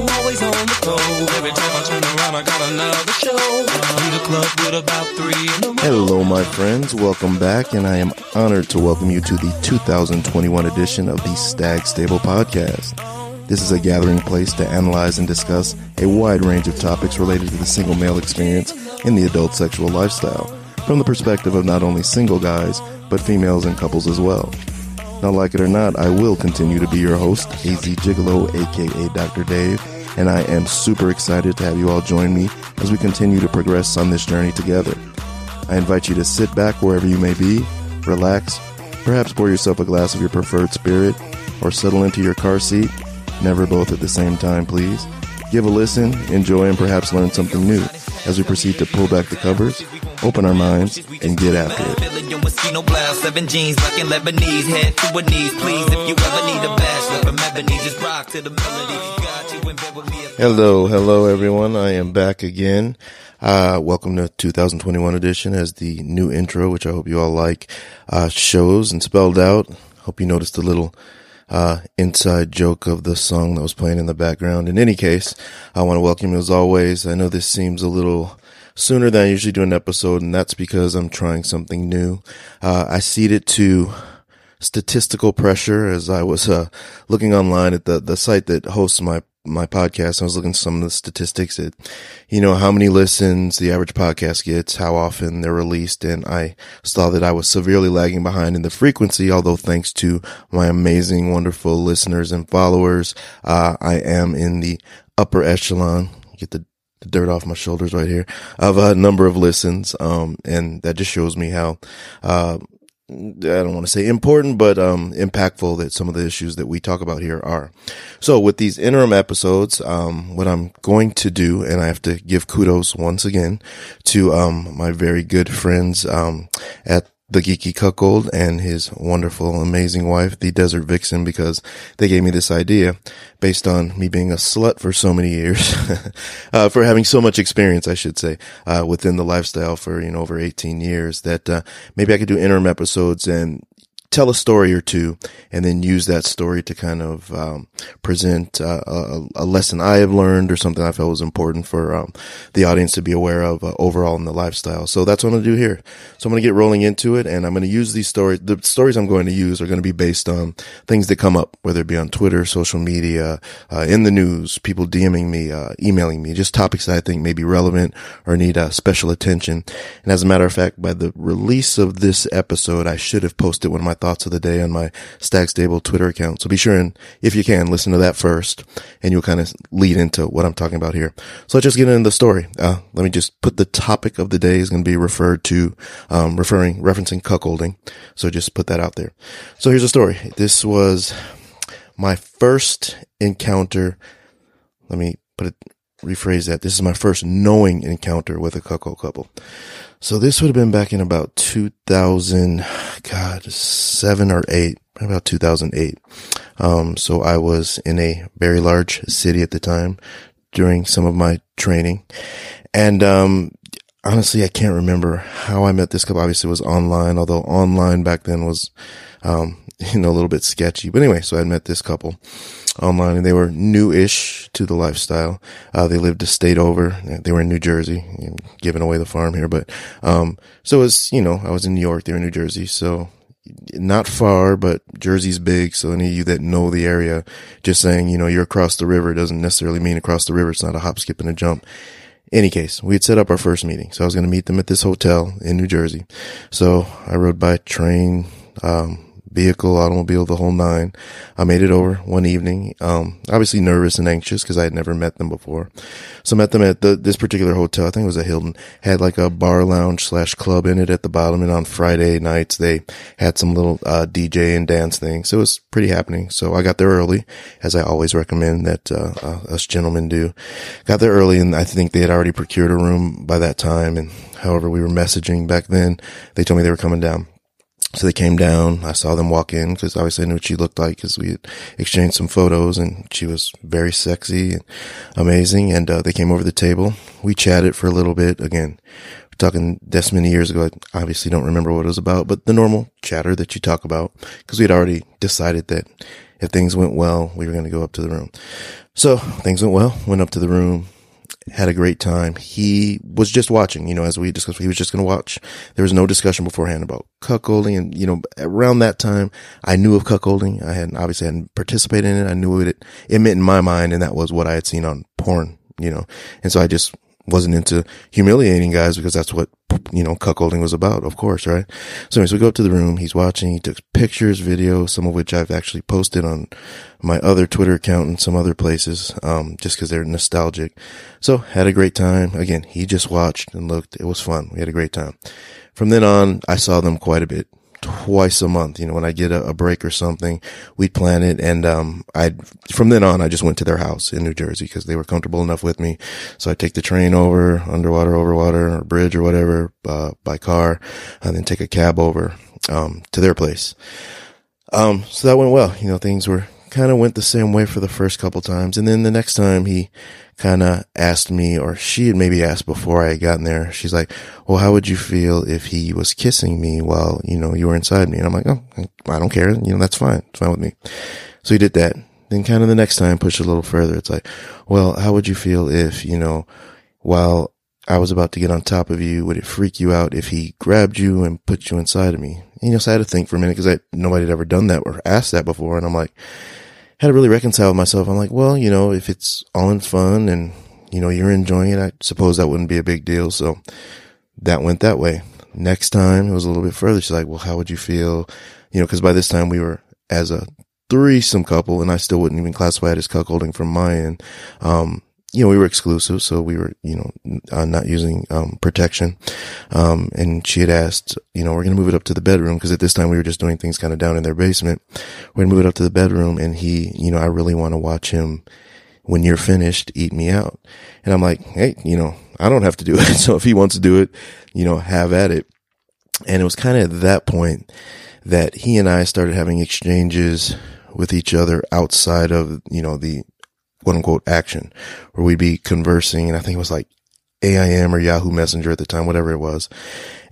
always on the go. Every time I turn around, I got another show. The club with about three. Hello, my friends. Welcome back, and I am honored to welcome you to the 2021 edition of the Stag Stable Podcast. This is a gathering place to analyze and discuss a wide range of topics related to the single male experience in the adult sexual lifestyle, from the perspective of not only single guys, but females and couples as well. Now, like it or not, I will continue to be your host, AZ Gigolo, aka Dr. Dave, and I am super excited to have you all join me as we continue to progress on this journey together. I invite you to sit back wherever you may be, relax, perhaps pour yourself a glass of your preferred spirit, or settle into your car seat. Never both at the same time, please. Give a listen, enjoy, and perhaps learn something new as we proceed to pull back the covers, open our minds, and get after it. Million mosquito blouse, seven jeans, rockin' Lebanese, head to her knees. Please, if you ever need a bachelor from ebony, just rock to the melody. Got you in bed with me. Hello, hello everyone. I am back again. Uh, welcome to 2021 edition as the new intro, which I hope you all like, uh, shows and spelled out. Hope you noticed the little, uh, inside joke of the song that was playing in the background. In any case, I want to welcome you as always. I know this seems a little sooner than I usually do an episode, and that's because I'm trying something new. Uh, I cede it to statistical pressure as I was uh, looking online at the the site that hosts my my podcast. I was looking at some of the statistics at, you know, how many listens the average podcast gets, how often they're released, and I saw that I was severely lagging behind in the frequency. Although thanks to my amazing, wonderful listeners and followers, uh, I am in the upper echelon. Get the the dirt off my shoulders right here of a number of listens. Um, and that just shows me how, uh, I don't want to say important, but um, impactful that some of the issues that we talk about here are. So with these interim episodes, um, what I'm going to do, and I have to give kudos once again to um, my very good friends um, at the Geeky Cuckold and his wonderful, amazing wife, the Desert Vixen, because they gave me this idea based on me being a slut for so many years, uh, for having so much experience, I should say, uh, within the lifestyle for, you know, over 18 years that, uh, maybe I could do interim episodes and tell a story or two and then use that story to kind of um, present uh, a, a, lesson I have learned or something I felt was important for um, the audience to be aware of uh, overall in the lifestyle. So that's what I'm going to do here. So I'm going to get rolling into it and I'm going to use these stories. The stories I'm going to use are going to be based on things that come up, whether it be on Twitter, social media, uh, in the news, people DMing me, uh, emailing me, just topics that I think may be relevant or need uh, special attention. And as a matter of fact, by the release of this episode, I should have posted one of my thoughts of the day on my Stag Stable Twitter account. So be sure and if you can listen to that first and you'll kind of lead into what I'm talking about here. So let's just get into the story. Uh, let me just put the topic of the day is going to be referred to, um, referring, referencing cuckolding. So just put that out there. So here's the story. This was my first encounter. Let me put it, rephrase that. This is my first knowing encounter with a cuckold couple. So this would have been back in about 2000, God, seven or eight, about 2008. Um, so I was in a very large city at the time during some of my training. And, um, honestly, I can't remember how I met this couple. Obviously it was online, although online back then was, um, you know, a little bit sketchy. But anyway, so I met this couple online and they were new-ish to the lifestyle. Uh, they lived a state over. They were in New Jersey, giving away the farm here. But, um, so it was, you know, I was in New York, they were in New Jersey. So not far, but Jersey's big. So any of you that know the area, just saying, you know, you're across the river doesn't necessarily mean across the river. It's not a hop, skip and a jump. Any case, we had set up our first meeting. So I was going to meet them at this hotel in New Jersey. So I rode by train, um, vehicle, automobile, the whole nine. I made it over one evening. Um, obviously nervous and anxious because I had never met them before. So met them at the, this particular hotel. I think it was a Hilton had like a bar lounge slash club in it at the bottom. And on Friday nights, they had some little, uh, DJ and dance thing. So it was pretty happening. So I got there early as I always recommend that, uh, uh, us gentlemen do. Got there early and I think they had already procured a room by that time. And however we were messaging back then, they told me they were coming down. So they came down. I saw them walk in because obviously I knew what she looked like because we had exchanged some photos and she was very sexy and amazing. And uh, they came over the table. We chatted for a little bit. Again, talking this many years ago. I obviously don't remember what it was about, but the normal chatter that you talk about because we had already decided that if things went well, we were going to go up to the room. So things went well, went up to the room, had a great time. He was just watching, you know, as we discussed, he was just going to watch. There was no discussion beforehand about cuckolding. And, you know, around that time, I knew of cuckolding. I hadn't, obviously hadn't participated in it. I knew what it, it meant in my mind. And that was what I had seen on porn, you know, and so I just wasn't into humiliating guys because that's what, you know, cuckolding was about, of course, right? So anyways, we go up to the room. He's watching. He took pictures, videos, some of which I've actually posted on my other Twitter account and some other places, um, just cause they're nostalgic. So had a great time. Again, he just watched and looked. It was fun. We had a great time. From then on, I saw them quite a bit twice a month. You know, when I get a, a break or something, we'd plan it. And, um, I, from then on, I just went to their house in New Jersey because they were comfortable enough with me. So I'd take the train over, underwater, over water, or bridge or whatever, uh, by car, and then take a cab over, um, to their place. Um, so that went well. You know, things were kind of went the same way for the first couple times. And then the next time he kind of asked me, or she had maybe asked before I had gotten there, she's like, well, how would you feel if he was kissing me while, you know, you were inside me? And I'm like, oh, I don't care. You know, that's fine. It's fine with me. So he did that. Then kind of the next time push a little further. It's like, well, how would you feel if, you know, while I was about to get on top of you, would it freak you out if he grabbed you and put you inside of me? And, you know, so I had to think for a minute because nobody had ever done that or asked that before. And I'm like, had to really reconcile with myself. I'm like, well, you know, if it's all in fun and, you know, you're enjoying it, I suppose that wouldn't be a big deal. So that went that way. Next time it was a little bit further. She's like, well, how would you feel? You know, cause by this time we were as a threesome couple and I still wouldn't even classify it as cuckolding from my end. Um, you know, we were exclusive, so we were, you know, uh, not using, um, protection. Um, and she had asked, you know, we're going to move it up to the bedroom because at this time we were just doing things kind of down in their basement. We're going to move it up to the bedroom and he, you know, I really want to watch him when you're finished, eat me out. And I'm like, Hey, you know, I don't have to do it. So if he wants to do it, you know, have at it. And it was kind of at that point that he and I started having exchanges with each other outside of, you know, the quote unquote action where we'd be conversing. And I think it was like AIM or Yahoo Messenger at the time, whatever it was.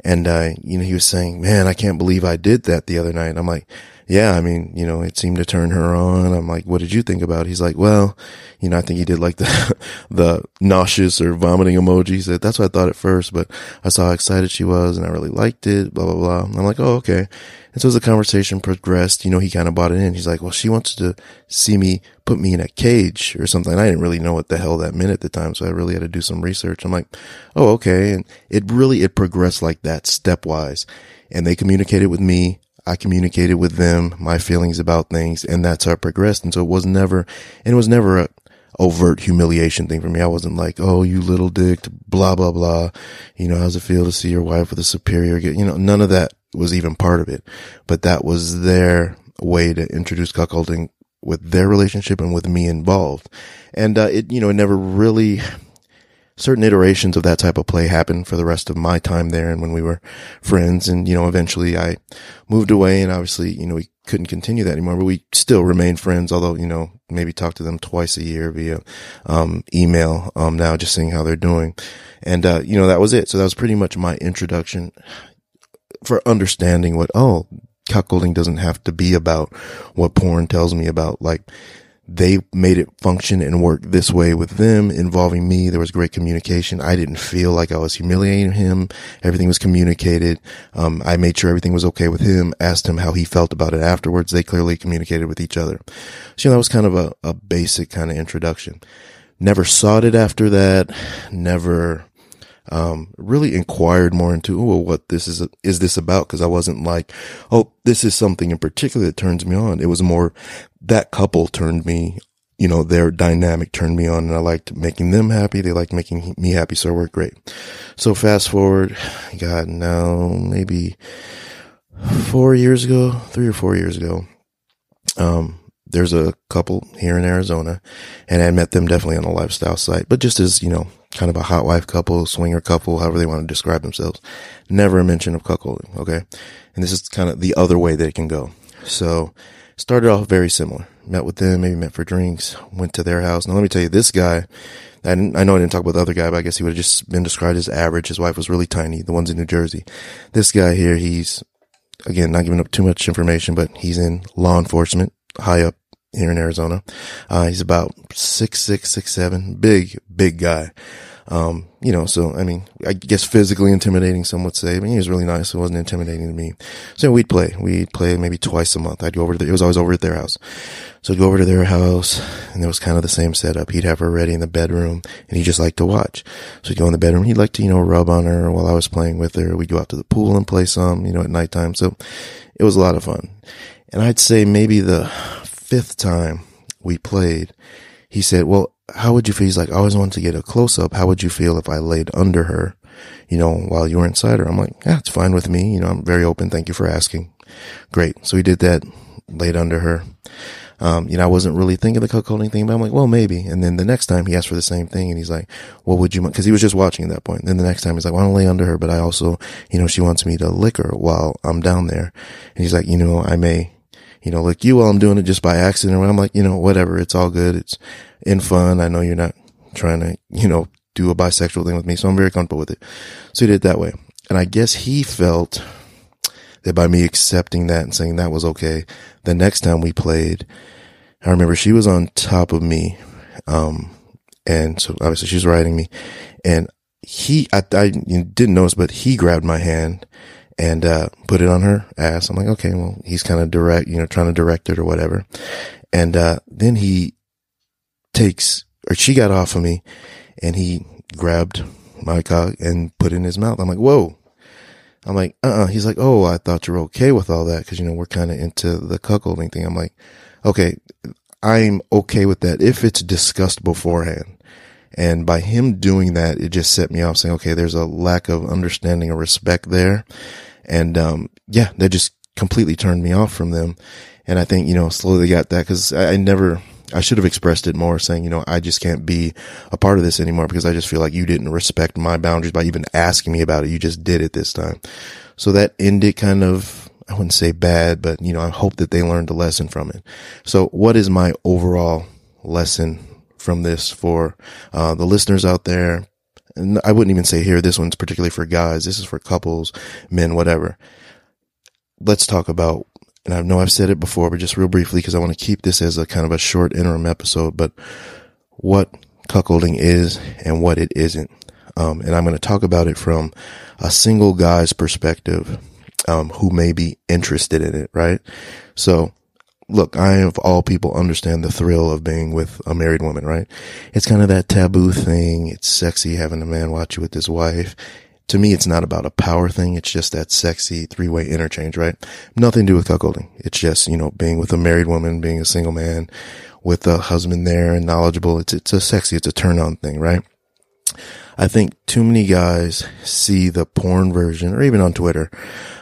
And, uh, you know, he was saying, man, I can't believe I did that the other night. And I'm like, yeah, I mean, you know, it seemed to turn her on. I'm like, what did you think about it? He's like, well, you know, I think he did like the, the nauseous or vomiting emoji. He said, that's what I thought at first, but I saw how excited she was and I really liked it, blah, blah, blah. I'm like, oh, okay. And so as the conversation progressed, you know, he kind of bought it in. He's like, well, she wants to see me put me in a cage or something. I didn't really know what the hell that meant at the time. So I really had to do some research. I'm like, oh, okay. And it really, it progressed like that stepwise. And they communicated with me. I communicated with them my feelings about things and that's how it progressed. And so it was never, and it was never a overt humiliation thing for me. I wasn't like, oh, you little dick, blah, blah, blah. You know, how's it feel to see your wife with a superior? You know, none of that was even part of it, but that was their way to introduce cuckolding with their relationship and with me involved. And, uh, it, you know, it never really, certain iterations of that type of play happened for the rest of my time there and when we were friends. And, you know, eventually I moved away and obviously, you know, we couldn't continue that anymore, but we still remain friends, although, you know, maybe talk to them twice a year via, um, email, um, now just seeing how they're doing. And, uh, you know, that was it. So that was pretty much my introduction for understanding what, oh, cuckolding doesn't have to be about what porn tells me about. Like they made it function and work this way with them involving me. There was great communication. I didn't feel like I was humiliating him. Everything was communicated. Um, I made sure everything was okay with him, asked him how he felt about it afterwards. They clearly communicated with each other. So, you know, that was kind of a, a basic kind of introduction. Never sought it after that. Never, um, really inquired more into, oh, what this is, is this about? Cause I wasn't like, oh, this is something in particular that turns me on. It was more that couple turned me, you know, their dynamic turned me on and I liked making them happy. They liked making me happy. So it worked great. So fast forward, God, now maybe four years ago, three or four years ago, um, there's a couple here in Arizona and I met them definitely on a lifestyle site, but just as, you know, kind of a hot wife couple, swinger couple, however they want to describe themselves. Never a mention of cuckolding. Okay. And this is kind of the other way that it can go. So started off very similar, met with them, maybe met for drinks, went to their house. Now let me tell you, this guy, I, I know I didn't talk about the other guy, but I guess he would have just been described as average. His wife was really tiny, the ones in New Jersey. This guy here, he's, again, not giving up too much information, but he's in law enforcement, high up here in Arizona. Uh, he's about six, six, six, seven, big, big guy. Um, you know, so, I mean, I guess physically intimidating, some would say, but he was really nice. It wasn't intimidating to me. So we'd play. We'd play maybe twice a month. I'd go over to, the, it was always over at their house. So I'd go over to their house and it was kind of the same setup. He'd have her ready in the bedroom and he just liked to watch. So he'd go in the bedroom. He'd like to, you know, rub on her while I was playing with her. We'd go out to the pool and play some, you know, at nighttime. So it was a lot of fun. And I'd say maybe the fifth time we played, he said, well, how would you feel? He's like, I always wanted to get a close up. How would you feel if I laid under her, you know, while you were inside her? I'm like, yeah, it's fine with me. You know, I'm very open. Thank you for asking. Great. So he did that, laid under her. Um, you know, I wasn't really thinking of the cuckolding thing, but I'm like, well, maybe. And then the next time he asked for the same thing and he's like, what would you, cause he was just watching at that point. And then the next time he's like, well, I don't lay under her, but I also, you know, she wants me to lick her while I'm down there. And he's like, you know, I may, you know, like you while I'm doing it just by accident. I'm like, you know, whatever. It's all good. It's in fun. I know you're not trying to, you know, do a bisexual thing with me. So I'm very comfortable with it. So he did it that way. And I guess he felt that by me accepting that and saying that was okay, the next time we played, I remember she was on top of me. Um, and so obviously she's riding me and he, I, I didn't notice, but he grabbed my hand and, uh, put it on her ass. I'm like, okay, well, he's kind of direct, you know, trying to direct it or whatever. And, uh, then he takes, or she got off of me and he grabbed my cock and put it in his mouth. I'm like, whoa. I'm like, uh uh He's like, oh, I thought you were okay with all that because, you know, we're kind of into the cuckolding thing. I'm like, okay, I'm okay with that if it's discussed beforehand. And by him doing that, it just set me off saying, okay, there's a lack of understanding or respect there. And, um, yeah, that just completely turned me off from them. And I think, you know, slowly got that because I, I never, I should have expressed it more saying, you know, I just can't be a part of this anymore because I just feel like you didn't respect my boundaries by even asking me about it. You just did it this time. So that ended kind of, I wouldn't say bad, but you know, I hope that they learned a lesson from it. So what is my overall lesson from this for, uh, the listeners out there? And I wouldn't even say here, this one's particularly for guys. This is for couples, men, whatever. Let's talk about and I know I've said it before, but just real briefly, because I want to keep this as a kind of a short interim episode, but what cuckolding is and what it isn't. Um, and I'm going to talk about it from a single guy's perspective, um, who may be interested in it, right? So look, I of all people understand the thrill of being with a married woman, right? It's kind of that taboo thing. It's sexy having a man watch you with his wife to me, it's not about a power thing. It's just that sexy three way interchange, right? Nothing to do with cuckolding. It's just, you know, being with a married woman, being a single man with a husband there and knowledgeable. It's, it's a sexy, it's a turn on thing, right? I think too many guys see the porn version or even on Twitter,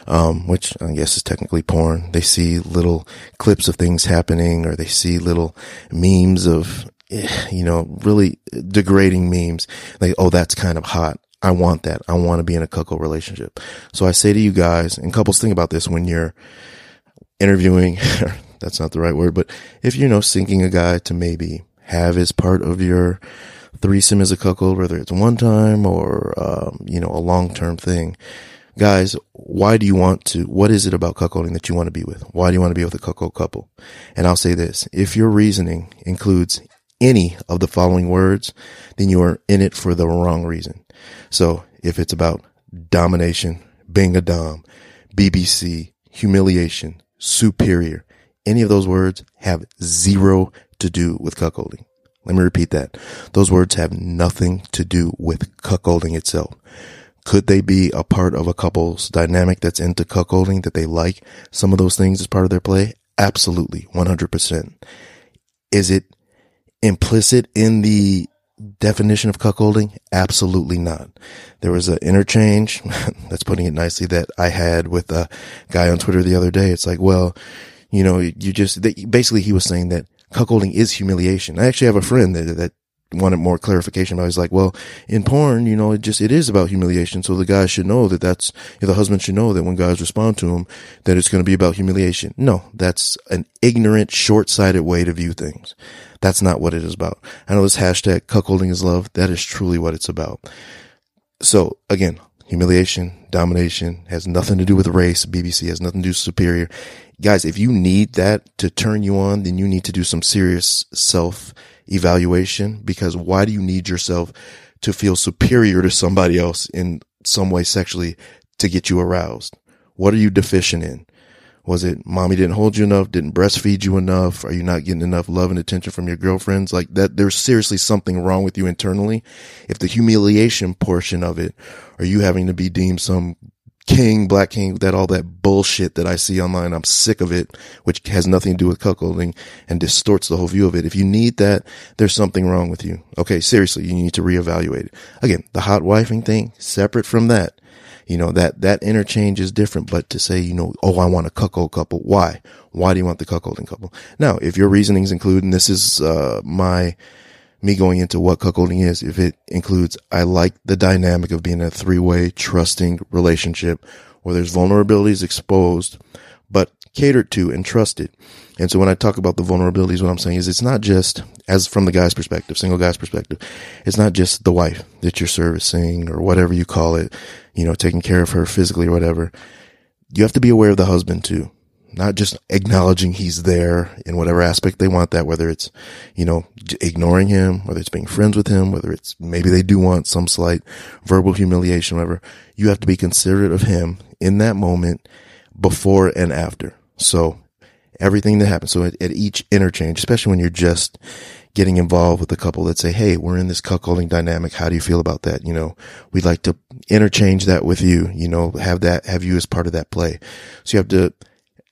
um, which I guess is technically porn. They see little clips of things happening or they see little memes of, eh, you know, really degrading memes. Like, oh, that's kind of hot. I want that. I want to be in a cuckold relationship. So I say to you guys, and couples think about this when you're interviewing, that's not the right word, but if you know, sinking a guy to maybe have as part of your threesome is a cuckold, whether it's one time or, um, you know, a long term thing. Guys, why do you want to, what is it about cuckolding that you want to be with? Why do you want to be with a cuckold couple? And I'll say this, if your reasoning includes any of the following words, then you are in it for the wrong reason. So if it's about domination, being a dom, BBC, humiliation, superior, any of those words have zero to do with cuckolding. Let me repeat that. Those words have nothing to do with cuckolding itself. Could they be a part of a couple's dynamic that's into cuckolding that they like some of those things as part of their play? Absolutely. 100%. Is it implicit in the definition of cuckolding? Absolutely not. There was an interchange, that's putting it nicely, that I had with a guy on Twitter the other day. It's like, well, you know, you just, basically he was saying that cuckolding is humiliation. I actually have a friend that, that wanted more clarification about. It. He's like, well, in porn, you know, it just it is about humiliation. So the guy should know that that's the husband should know that when guys respond to him, that it's going to be about humiliation. No, that's an ignorant, short-sighted way to view things. That's not what it is about. I know this hashtag cuckolding is love. That is truly what it's about. So again, humiliation, domination has nothing to do with race. BBC has nothing to do with superior. Guys, if you need that to turn you on, then you need to do some serious self evaluation because why do you need yourself to feel superior to somebody else in some way sexually to get you aroused? What are you deficient in? Was it mommy didn't hold you enough? Didn't breastfeed you enough? Are you not getting enough love and attention from your girlfriends? Like that, there's seriously something wrong with you internally. If the humiliation portion of it, are you having to be deemed some king, black king, that all that bullshit that I see online, I'm sick of it, which has nothing to do with cuckolding and distorts the whole view of it. If you need that, there's something wrong with you. Okay, seriously, you need to reevaluate it. Again, the hot wifing thing, separate from that you know, that, that interchange is different, but to say, you know, oh, I want a cuckold couple. Why? Why do you want the cuckolding couple? Now, if your reasonings include, and this is, uh, my, me going into what cuckolding is, if it includes, I like the dynamic of being a three way trusting relationship where there's vulnerabilities exposed, but catered to and trusted. And so when I talk about the vulnerabilities, what I'm saying is it's not just as from the guy's perspective, single guy's perspective. It's not just the wife that you're servicing or whatever you call it, you know, taking care of her physically or whatever. You have to be aware of the husband too. Not just acknowledging he's there in whatever aspect they want that, whether it's, you know, ignoring him, whether it's being friends with him, whether it's maybe they do want some slight verbal humiliation, whatever. You have to be considerate of him in that moment before and after. So everything that happens. So at, at, each interchange, especially when you're just getting involved with a couple that say, Hey, we're in this cuckolding dynamic. How do you feel about that? You know, we'd like to interchange that with you, you know, have that, have you as part of that play. So you have to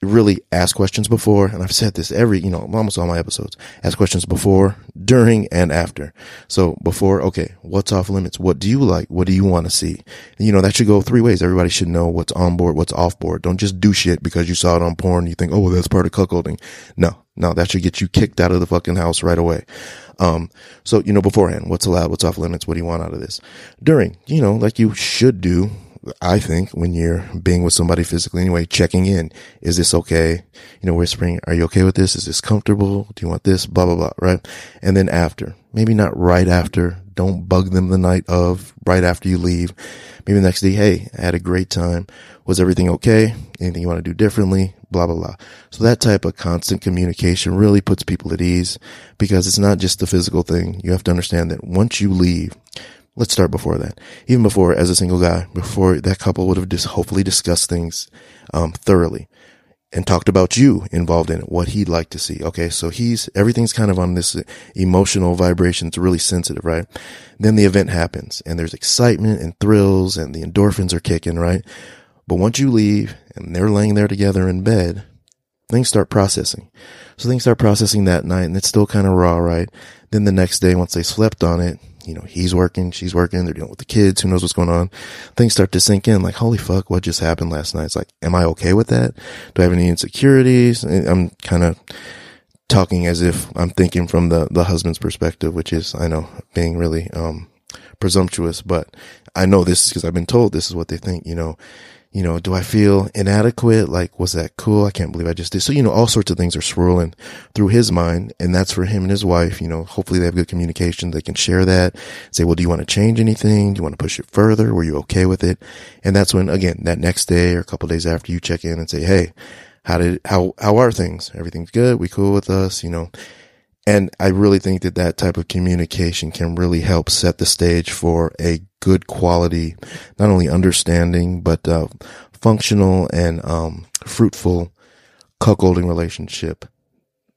really ask questions before, and I've said this every, you know, almost all my episodes. Ask questions before, during, and after. So before, okay, what's off limits? What do you like? What do you want to see? And, you know, that should go three ways. Everybody should know what's on board, what's off board. Don't just do shit because you saw it on porn. You think, oh, well, that's part of cuckolding. No, no, that should get you kicked out of the fucking house right away. Um, so, you know, beforehand, what's allowed? What's off limits? What do you want out of this? During, you know, like you should do I think when you're being with somebody physically anyway, checking in, is this okay? You know, whispering, are you okay with this? Is this comfortable? Do you want this? Blah, blah, blah, right? And then after, maybe not right after. Don't bug them the night of, right after you leave. Maybe the next day, hey, I had a great time. Was everything okay? Anything you want to do differently? Blah, blah, blah. So that type of constant communication really puts people at ease because it's not just the physical thing. You have to understand that once you leave, let's start before that. Even before, as a single guy, before that couple would have just hopefully discussed things um, thoroughly and talked about you involved in it, what he'd like to see. Okay, so he's everything's kind of on this emotional vibration. It's really sensitive, right? Then the event happens, and there's excitement and thrills, and the endorphins are kicking, right? But once you leave and they're laying there together in bed, things start processing. So things start processing that night, and it's still kind of raw, right? Then the next day, once they slept on it, you know, he's working, she's working, they're dealing with the kids, who knows what's going on. Things start to sink in, like, holy fuck, what just happened last night? It's like, am I okay with that? Do I have any insecurities? I'm kind of talking as if I'm thinking from the, the husband's perspective, which is, I know, being really, um, presumptuous, but I know this because I've been told this is what they think, you know, you know, do I feel inadequate? Like, was that cool? I can't believe I just did. So, you know, all sorts of things are swirling through his mind. And that's for him and his wife. You know, hopefully they have good communication. They can share that, say, well, do you want to change anything? Do you want to push it further? Were you okay with it? And that's when, again, that next day or a couple days after you check in and say, Hey, how did, how, how are things? Everything's good. We cool with us, you know, and I really think that that type of communication can really help set the stage for a good quality, not only understanding, but, uh, functional and, um, fruitful cuckolding relationship.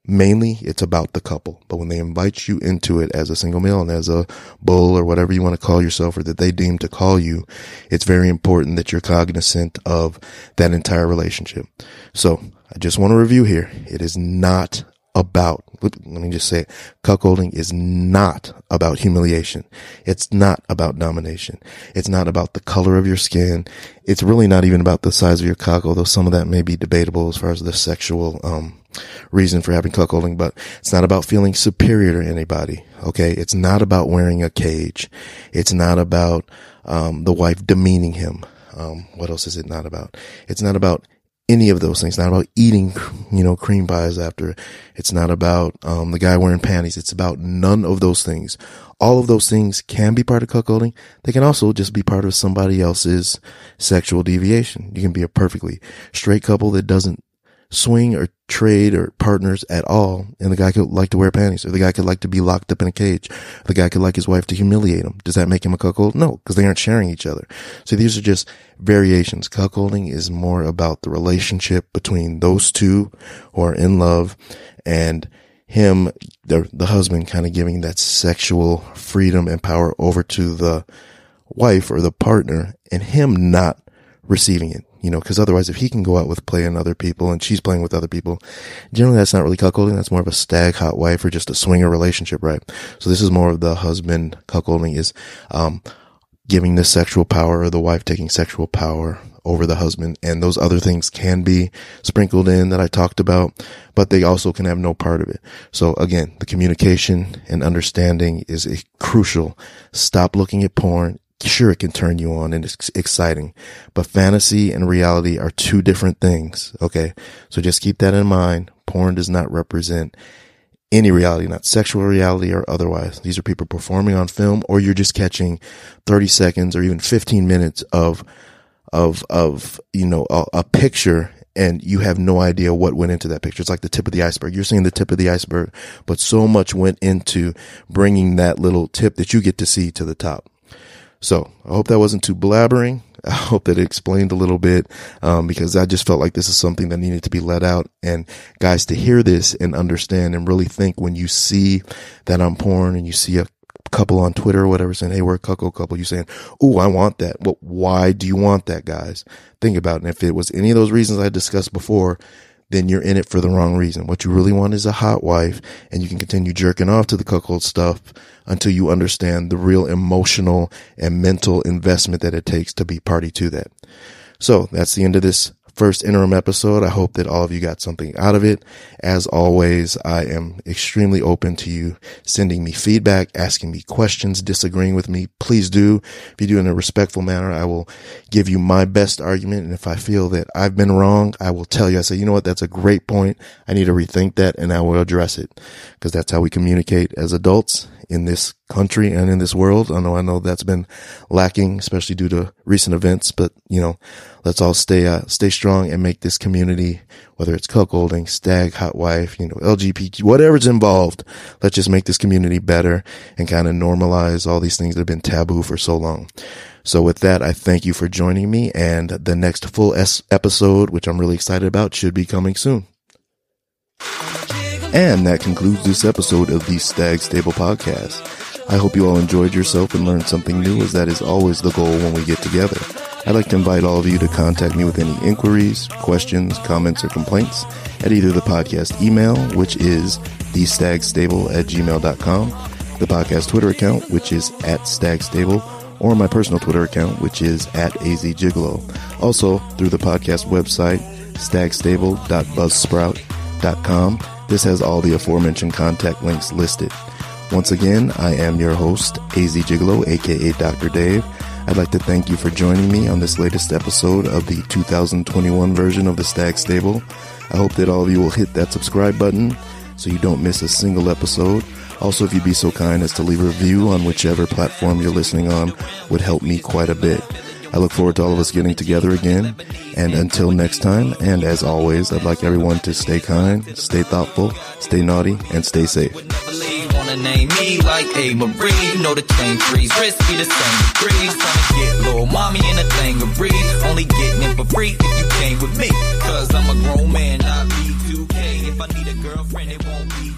Mainly it's about the couple, but when they invite you into it as a single male and as a bull or whatever you want to call yourself or that they deem to call you, it's very important that you're cognizant of that entire relationship. So I just want to review here. It is not about, let me just say it, cuckolding is not about humiliation. It's not about domination. It's not about the color of your skin. It's really not even about the size of your cock, although some of that may be debatable as far as the sexual, um, reason for having cuckolding, but it's not about feeling superior to anybody. Okay. It's not about wearing a cage. It's not about, um, the wife demeaning him. Um, what else is it not about? It's not about any of those things. Not about eating, you know, cream pies after. It's not about, um, the guy wearing panties. It's about none of those things. All of those things can be part of cuckolding. They can also just be part of somebody else's sexual deviation. You can be a perfectly straight couple that doesn't swing or trade or partners at all. And the guy could like to wear panties or the guy could like to be locked up in a cage. The guy could like his wife to humiliate him. Does that make him a cuckold? No, because they aren't sharing each other. So these are just variations. Cuckolding is more about the relationship between those two who are in love and him, the, the husband kind of giving that sexual freedom and power over to the wife or the partner and him not receiving it you know, because otherwise, if he can go out with playing other people and she's playing with other people, generally that's not really cuckolding. That's more of a stag hot wife or just a swinger relationship, right? So this is more of the husband cuckolding is, um, giving the sexual power or the wife taking sexual power over the husband. And those other things can be sprinkled in that I talked about, but they also can have no part of it. So again, the communication and understanding is a crucial. Stop looking at porn sure it can turn you on and it's exciting, but fantasy and reality are two different things. Okay. So just keep that in mind. Porn does not represent any reality, not sexual reality or otherwise. These are people performing on film or you're just catching 30 seconds or even 15 minutes of, of, of, you know, a, a picture and you have no idea what went into that picture. It's like the tip of the iceberg. You're seeing the tip of the iceberg, but so much went into bringing that little tip that you get to see to the top. So I hope that wasn't too blabbering. I hope that it explained a little bit, um, because I just felt like this is something that needed to be let out. And guys, to hear this and understand and really think when you see that I'm porn and you see a couple on Twitter or whatever saying, Hey, we're a cuckold couple. You saying, Oh, I want that. Well, why do you want that, guys? Think about it. And if it was any of those reasons I discussed before, then you're in it for the wrong reason. What you really want is a hot wife and you can continue jerking off to the cuckold stuff until you understand the real emotional and mental investment that it takes to be party to that. So that's the end of this first interim episode. I hope that all of you got something out of it. As always, I am extremely open to you sending me feedback, asking me questions, disagreeing with me. Please do. If you do in a respectful manner, I will give you my best argument. And if I feel that I've been wrong, I will tell you. I say, you know what? That's a great point. I need to rethink that and I will address it because that's how we communicate as adults in this country and in this world. I know, I know that's been lacking, especially due to recent events, but you know, let's all stay, uh, stay strong and make this community, whether it's cuckolding, stag, hot wife, you know, LGBT, whatever's involved. Let's just make this community better and kind of normalize all these things that have been taboo for so long. So with that, I thank you for joining me and the next full S- episode, which I'm really excited about, should be coming soon. And that concludes this episode of the Stag Stable Podcast. I hope you all enjoyed yourself and learned something new as that is always the goal when we get together. I'd like to invite all of you to contact me with any inquiries, questions, comments, or complaints at either the podcast email, which is thestagstable at gmail.com, the podcast Twitter account, which is at stagstable, or my personal Twitter account, which is at azgigolo. Also, through the podcast website, stagstable.buzzsprout.com this has all the aforementioned contact links listed. Once again, I am your host, AZ Gigolo, aka Dr. Dave. I'd like to thank you for joining me on this latest episode of the 2021 version of the Stag Stable. I hope that all of you will hit that subscribe button so you don't miss a single episode. Also, if you'd be so kind as to leave a review on whichever platform you're listening on would help me quite a bit. I look forward to all of us getting together again. And until next time, and as always, I'd like everyone to stay kind, stay thoughtful, stay naughty, and stay safe. Name me like A. Marie, know the chain risky the same degrees. Trying to get little mommy in a thing of breeze. Only getting it for free if you came with me. Cause I'm a grown man, not B2K. If I need a girlfriend, it won't be